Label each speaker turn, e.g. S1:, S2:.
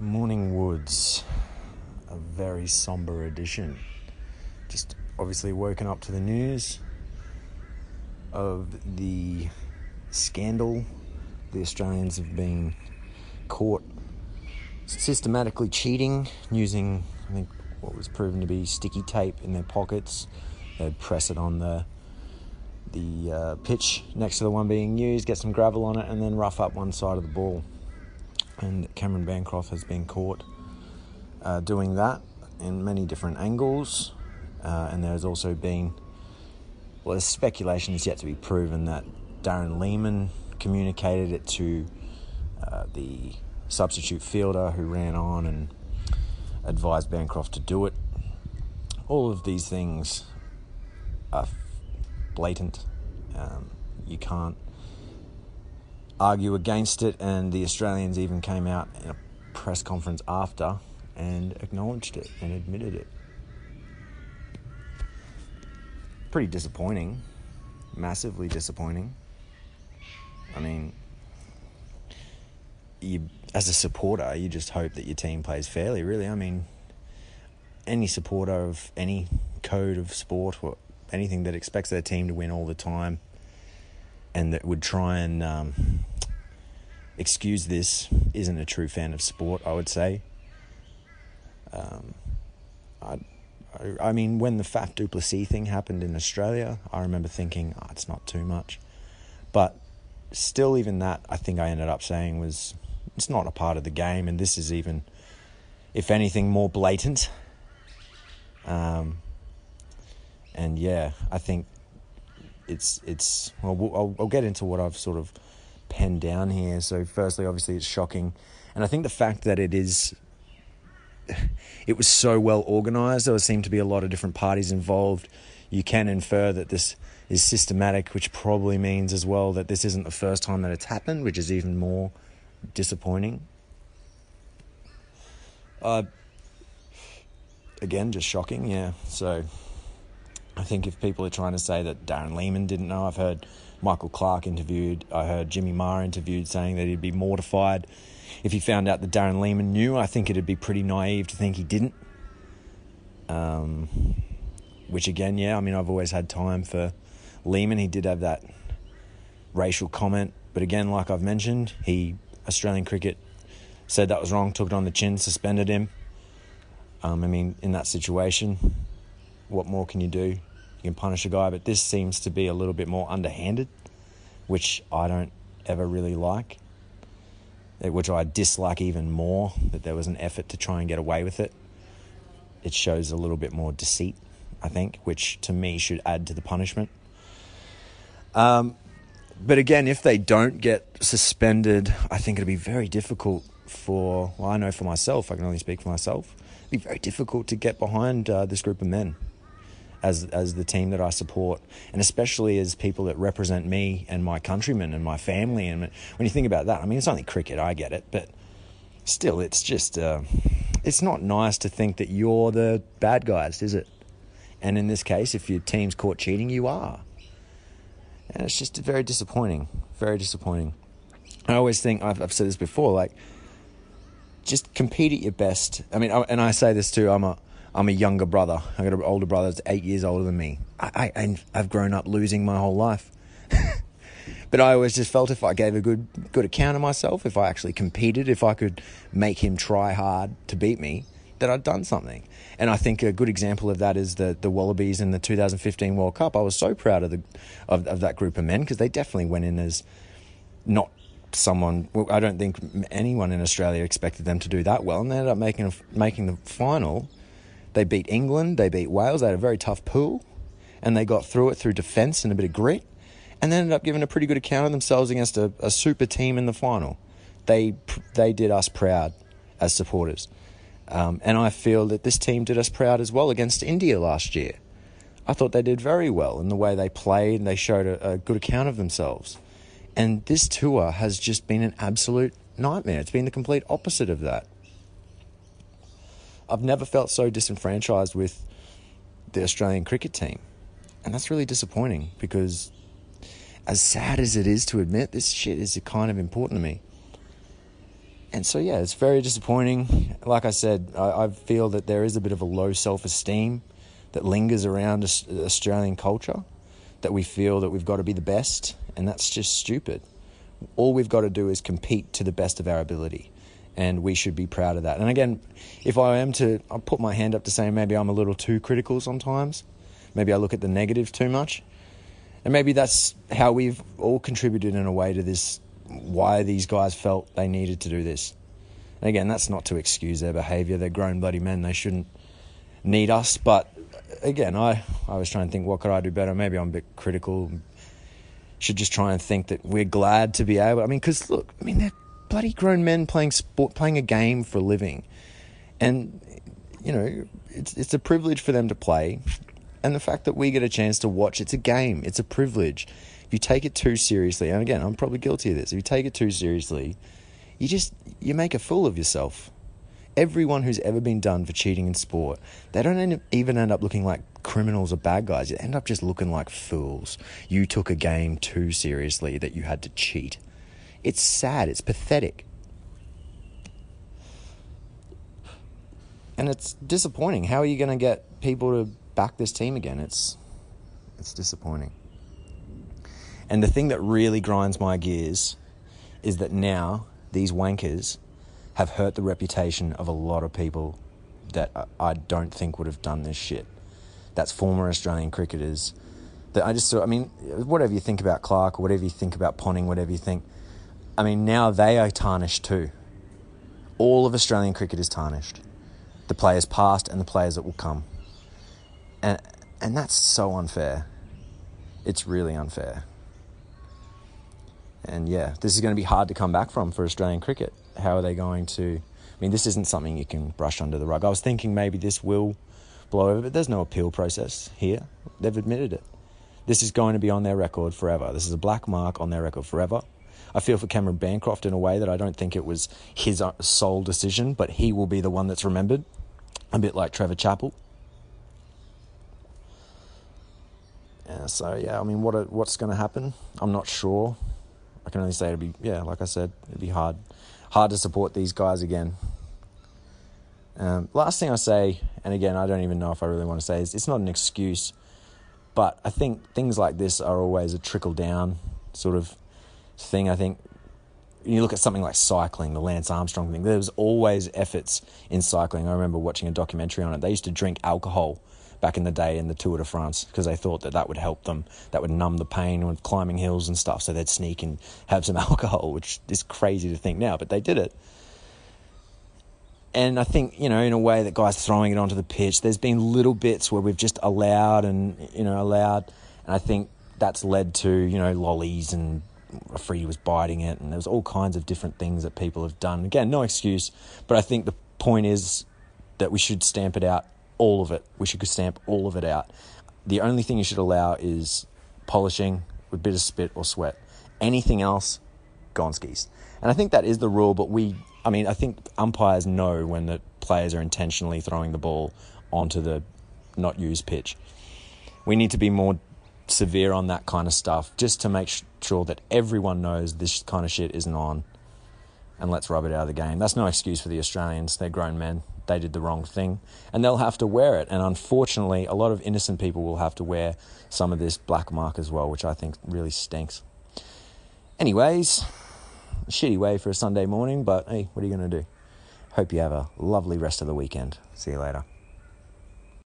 S1: Morning Woods, a very somber edition. Just obviously woken up to the news of the scandal. The Australians have been caught systematically cheating using, I think, what was proven to be sticky tape in their pockets. They'd press it on the the uh, pitch next to the one being used, get some gravel on it, and then rough up one side of the ball and Cameron Bancroft has been caught uh, doing that in many different angles. Uh, and there's also been, well, there's speculation is yet to be proven that Darren Lehmann communicated it to uh, the substitute fielder who ran on and advised Bancroft to do it. All of these things are blatant. Um, you can't argue against it, and the Australians even came out in a press conference after and acknowledged it and admitted it. Pretty disappointing, massively disappointing. I mean, you as a supporter, you just hope that your team plays fairly. Really, I mean, any supporter of any code of sport or anything that expects their team to win all the time and that would try and um, excuse this isn't a true fan of sport, I would say. Um, I, I, mean, when the Faf du Plessis thing happened in Australia, I remember thinking, oh, it's not too much. But still, even that, I think I ended up saying was it's not a part of the game, and this is even, if anything, more blatant. Um, and yeah, I think it's it's well, I'll, I'll get into what I've sort of penned down here. So, firstly, obviously, it's shocking, and I think the fact that it is, it was so well organised. There seemed to be a lot of different parties involved. You can infer that this is systematic, which probably means as well that this isn't the first time that it's happened, which is even more disappointing. Uh, again, just shocking, yeah. So I think if people are trying to say that Darren Lehmann didn't know, I've heard Michael Clarke interviewed, I heard Jimmy Maher interviewed saying that he'd be mortified if he found out that Darren Lehmann knew. I think it'd be pretty naive to think he didn't. Um, which again, yeah, I mean, I've always had time for Lehmann. He did have that racial comment, but again, like I've mentioned, he Australian cricket said that was wrong, took it on the chin, suspended him. Um, I mean, in that situation, what more can you do? You can punish a guy, but this seems to be a little bit more underhanded, which I don't ever really like, eh, which I dislike even more that there was an effort to try and get away with it. It shows a little bit more deceit, I think, which to me should add to the punishment. Um, but again, if they don't get suspended, I think it'll be very difficult for, well, I know for myself, I can only speak for myself, it'd be very difficult to get behind uh, this group of men as as the team that I support, and especially as people that represent me and my countrymen and my family. And when you think about that, I mean, it's only cricket, I get it, but still, it's just uh, it's not nice to think that you're the bad guys, is it? And in this case, if your team's caught cheating, you are, and it's just very disappointing. Very disappointing. I always think I've, I've said this before, like just compete at your best. I mean, and I say this too. I'm a I'm a younger brother. I got an older brother that's eight years older than me. I, I I've grown up losing my whole life. but I always just felt if I gave a good good account of myself, if I actually competed, if I could make him try hard to beat me, that I'd done something. And I think a good example of that is the the Wallabies in the 2015 World Cup. I was so proud of the of, of that group of men because they definitely went in as not someone. Well, I don't think anyone in Australia expected them to do that well, and they ended up making a, making the final they beat England, they beat Wales, they had a very tough pool, and they got through it through defence and a bit of grit, and they ended up giving a pretty good account of themselves against a, a super team in the final. They, they did us proud as supporters. Um, and I feel that this team did us proud as well against India last year. I thought they did very well in the way they played and they showed a, a, good account of themselves. And this tour has just been an absolute nightmare. It's been the complete opposite of that. I've never felt so disenfranchised with the Australian cricket team. And that's really disappointing because, as sad as it is to admit, this shit is kind of important to me. And so, yeah, it's very disappointing. Like I said, I, I feel that there is a bit of a low self esteem that lingers around Australian culture, that we feel that we've got to be the best, and that's just stupid. All we've got to do is compete to the best of our ability, and we should be proud of that. And again, if I am to, I'll put my hand up to say maybe I'm a little too critical sometimes. Maybe I look at the negative too much. And maybe that's how we've all contributed in a way to this, why these guys felt they needed to do this. And again, that's not to excuse their behaviour. They're grown bloody men. They shouldn't need us. But again, I, I was trying to think, what could I do better? Maybe I'm a bit critical. Should just try and think that we're glad to be able. I mean, because look, I mean, they're bloody grown men playing sport, playing a game for a living, and you know, it's it's a privilege for them to play. And the fact that we get a chance to watch it's a game. It's a privilege. If you take it too seriously and again i'm probably guilty of this if you take it too seriously you just you make a fool of yourself. Everyone who's ever been done for cheating in sport they don't even end up looking like criminals or bad guys. You end up just looking like fools. You took a game too seriously that you had to cheat it's sad it's pathetic and it's disappointing how are you going to get people to back this team again. It's it's disappointing. And the thing that really grinds my gears is that now these wankers have hurt the reputation of a lot of people that I don't think would have done this shit. That's former Australian cricketers. That I just I mean, whatever you think about Clarke, whatever you think about Ponting, whatever you think, I mean, now they are tarnished too. All of Australian cricket is tarnished. The players past and the players that will come and and that's so unfair. It's really unfair. And yeah, this is going to be hard to come back from for Australian cricket. How are they going to? I mean, this isn't something you can brush under the rug. I was thinking maybe this will blow over, but there's no appeal process here. They've admitted it. This is going to be on their record forever. This is a black mark on their record forever. I feel for Cameron Bancroft in a way that I don't think it was his sole decision, but he will be the one that's remembered. A bit like Trevor Chappell. Yeah, so yeah, I mean, what what's going to happen? I'm not sure. I can only say it'd be yeah, like I said, it'd be hard, hard to support these guys again. Um, last thing I say, and again, I don't even know if I really want to say is it's not an excuse, but I think things like this are always a trickle down sort of thing. I think you look at something like cycling, the Lance Armstrong thing. There was always efforts in cycling. I remember watching a documentary on it. They used to drink alcohol back in the day in the Tour de France because they thought that that would help them, that would numb the pain with climbing hills and stuff. So they'd sneak and have some alcohol, which is crazy to think now, but they did it. And I think, you know, in a way that guys throwing it onto the pitch, there's been little bits where we've just allowed and, you know, allowed. And I think that's led to, you know, lollies and Freddie was biting it, and there was all kinds of different things that people have done. Again, no excuse, but I think the point is that we should stamp it out all of it. We should stamp all of it out. The only thing you should allow is polishing with a bit of spit or sweat. Anything else, gone skis. And I think that is the rule, but we, I mean, I think umpires know when the players are intentionally throwing the ball onto the not used pitch. We need to be more severe on that kind of stuff just to make sure that everyone knows this kind of shit isn't on and let's rub it out of the game. That's no excuse for the Australians. They're grown men they did the wrong thing and they'll have to wear it. And unfortunately, a lot of innocent people will have to wear some of this black mark as well, which I think really stinks. Anyways, shitty way for a Sunday morning, but hey, what are you going to do? Hope you have a lovely rest of the weekend. See you later.